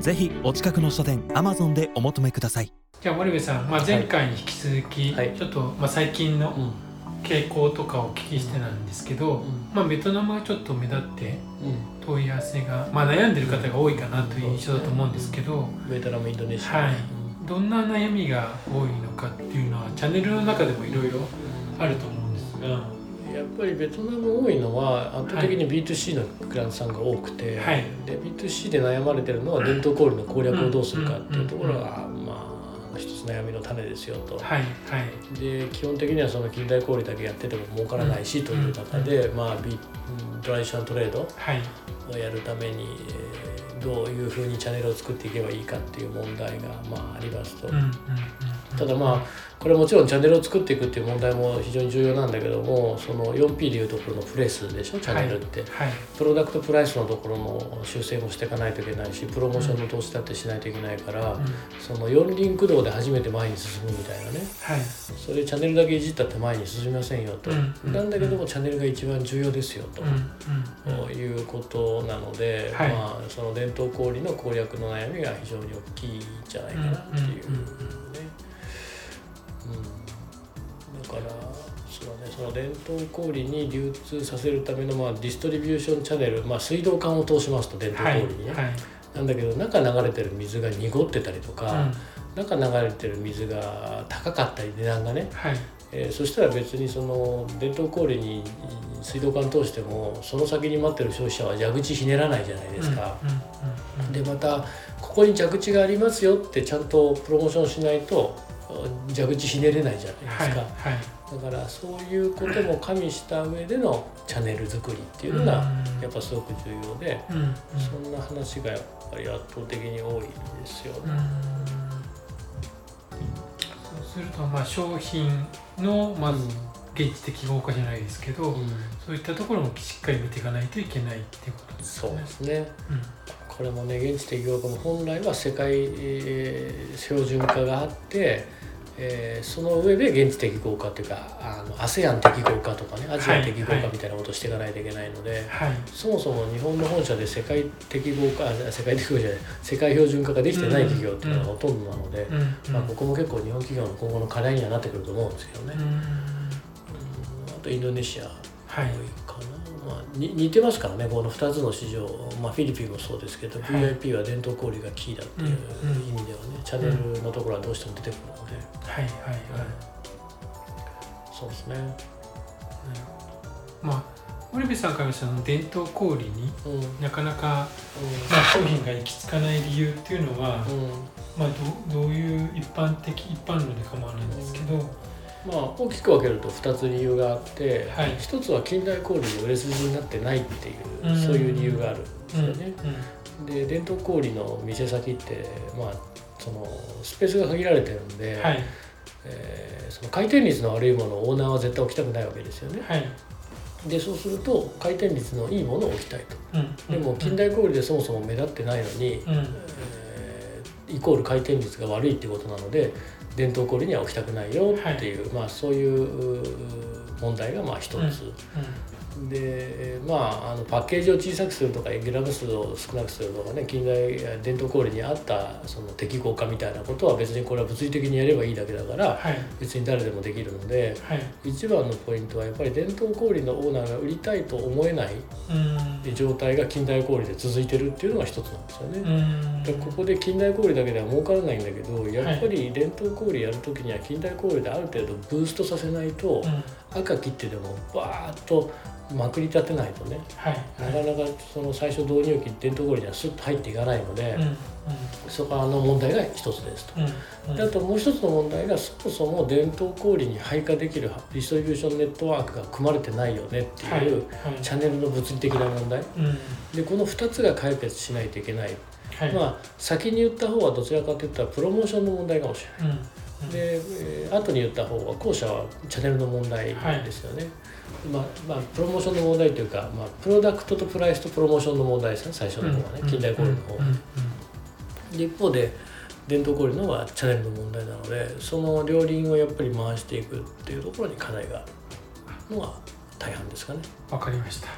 ぜひお近くの書店アマゾンでお求めください。じゃあ森部さん、まあ、前回に引き続き、はい。ちょっと、まあ、最近のうん。傾向とかをお聞きしてなんですけど、ん。まあ、ベトナムはちょっと目立ってうん。問い合わせが、まあ、悩んでる方が多いかなという印象だと思うんですけど、ベトナムインドネシア。はい。どんな悩みが多いのかっていうのはチャンネルの中でもいろいろあると思うんですが、やっぱりベトナム多いのは圧倒的に B2C のクライアントさんが多くて、はい。で B2C で悩まれてるのは伝統小売の攻略をどうするかっていうところが、まあ一つ悩みの種ですよと。はいはい。で基本的にはその近代小売だけやってても儲からないしという中で、まあ、トラディショナルトレードはい。をやるために、えーどういうふうにチャンネルを作っていけばいいかっていう問題が、まあ、ありますと。うんうんうんただまあこれはもちろんチャンネルを作っていくっていう問題も非常に重要なんだけどもその 4P でいうところのプレスでしょチャンネルって、はい。プロダクトプライスのところの修正もしていかないといけないしプロモーションの投資だってしないといけないから、うん。その4輪駆動で初めて前に進むみたいなね。はい。それチャンネルだけいじったって前に進みませんよと、うん。うん。なんだけどもチャンネルが一番重要ですよと。うん。いうことなので、はい。まあその伝統小売の攻略の悩みが非常に大きいんじゃないかなっていうね。うん。だからそうねその伝統小売に流通させるための、まあ、ディストリビューションチャンネル、まあ、水道管を通しますと伝統はい小売にね、はいなんだけど中流れてる水が濁ってたりとか、うん。中流れてる水が高かったり値段がね、はい。えーそしたら別にその伝統小売に水道管通してもその先に待ってる消費者は蛇口ひねらないじゃないですか。でまたここに蛇口がありますよってちゃんとプロモーションしないと蛇口ひねれないじゃないですか、はいはい。だからそういうことも加味した上でのチャンネル作りっていうのがうん。やっぱすごく重要で、うんうん。そんな話がやっぱり圧倒的に多いですよね。うん。そうするとまあ商品のまず現地的合化じゃないですけど、うん。そういったところもしっかり見ていかないといけないっていうことですそうね。ですね。うん。これもね現地的合化も本来は世界、えー標準化があって、えーその上で現地的合化っていうかあの ASEAN 的合化とかねアジア的合はいはい化みたいなことをしていかないといけないので、はい。そもそも日本の本社で世界的合化あ世界的合化じゃない世界標準化ができてない企業っていうのがほとんどなので、うんうんまあ、ここも結構日本企業の今後の課題にはなってくると思うんですけどね、うん。うん。あとインドネシアはい多いかな、まあ、に似てますからねこの2つの市場、まあ、フィリピンもそうですけど、はい。VIP は伝統小売がキーだっていううんうん意味ではね、チャンネルのところはどうしても出てくるので、はいはいはい。そうですね、まあ森部さんからしたら伝統小売にうん。うんなかなか、まあ、商品が行き着かない理由っていうのは、まあ、どうどういう一般的一般論で構わないんですけど、まあ、大きく分けると2つ理由があって、はい。1つは近代小売の売れ筋になってないっていう、うん。そういう理由があるんですうん。よね。で伝統小売の店先って、まあ、そのスペースが限られてるんで、うんはい。えーその回転率の悪いものをオーナーは絶対置きたくないわけですよね。はい。でそうすると回転率のいいものを置きたいと。うん。でも近代小売でそもそも目立ってないのに、イコール回転率が悪いっていうことなので伝統小売には置きたくないよっていう、まあそういうう問題がまあ一つ。うんでえーまああのパッケージを小さくするとかグラム数を少なくするとかね近代伝統小売に合ったその適合化みたいなことは別にこれは物理的にやればいいだけだからはい。別に誰でもできるのではい。一番のポイントはやっぱり伝統小売のオーナーが売りたいと思えないうん。状態が近代小売で続いてるっていうのが一つなんですよね。うん。でここで近代小売だけでは儲からないんだけどやっぱり伝統小売やる時には近代小売である程度ブーストさせないと、うん。赤切ってでもバーッとまくり立てないとね、はい。なかなかその最初導入機伝統氷にはスッと入っていかないので、うんそこはあの問題が一つですと。うんうん。であともう一つの問題がそもそも伝統小売に配下できるディストリビューションネットワークが組まれてないよねっていう、はいはい。チャンネルの物理的な問題。うん。でこの2つが解決しないといけない、はい。まあ先に言った方はどちらかといったらプロモーションの問題かもしれない。うんうんで、えー後に言った方は後者はチャンネルの問題ですよね、まあまあプロモーションの問題というか、まあ、プロダクトとプライスとプロモーションの問題ですね最初の方はね、近代小売の方。は、うん。うん。で一方で伝統小売の方はチャンネルの問題なのでその両輪をやっぱり回していくっていうところに課題があるのが大半ですかね。わかりました。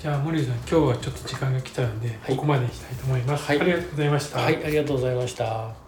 じゃあ森さん今日はちょっと時間が来たので、はい。ここまでにしたいと思います、はい。ありがとうございました。はい。ありがとうございました